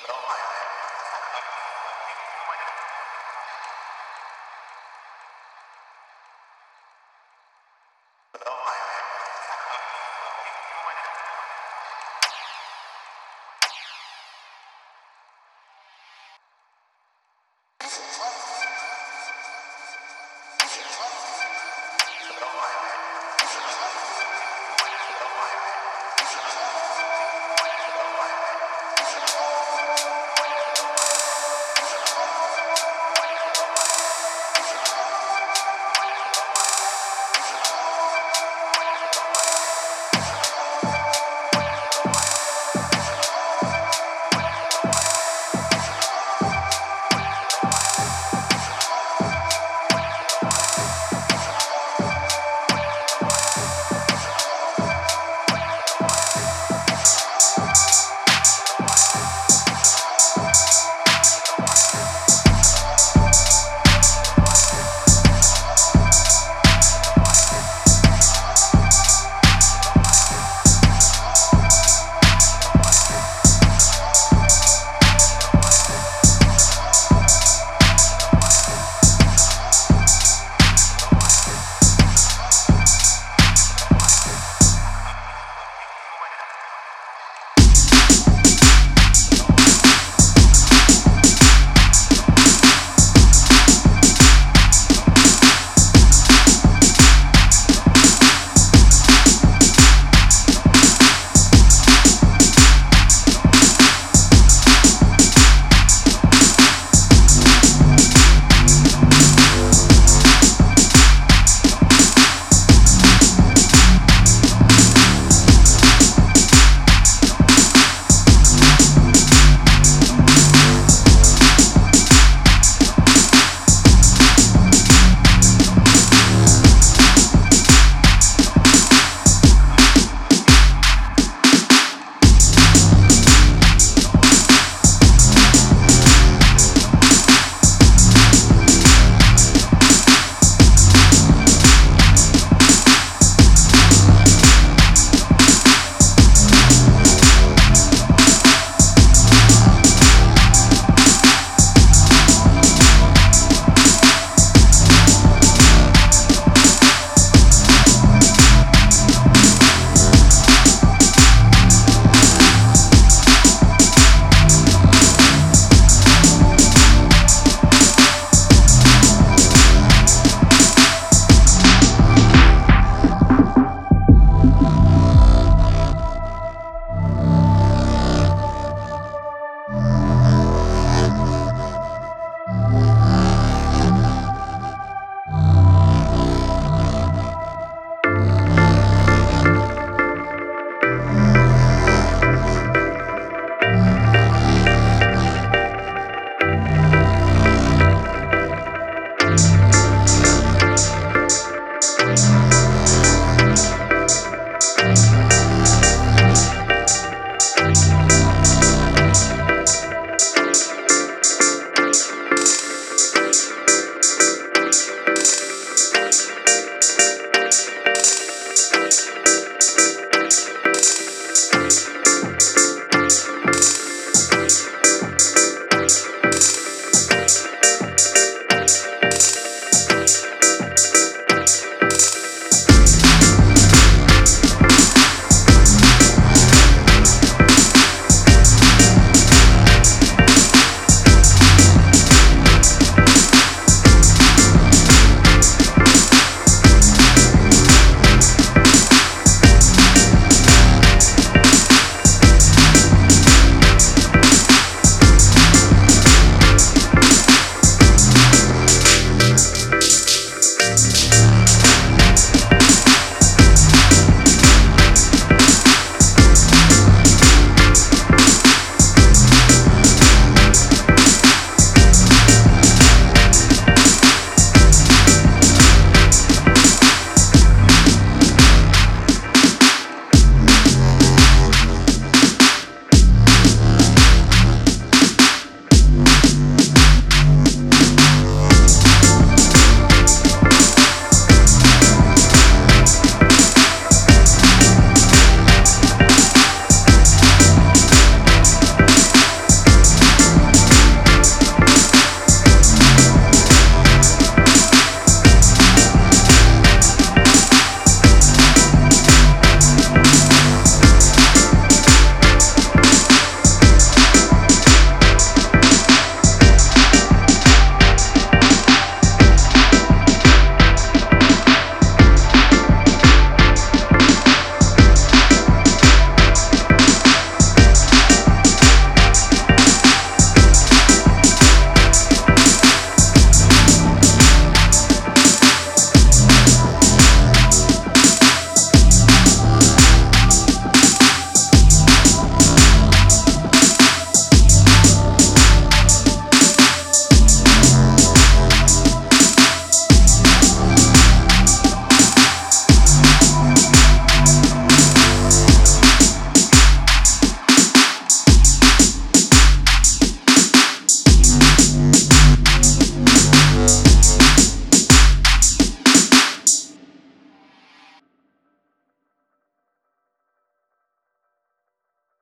什么话呀？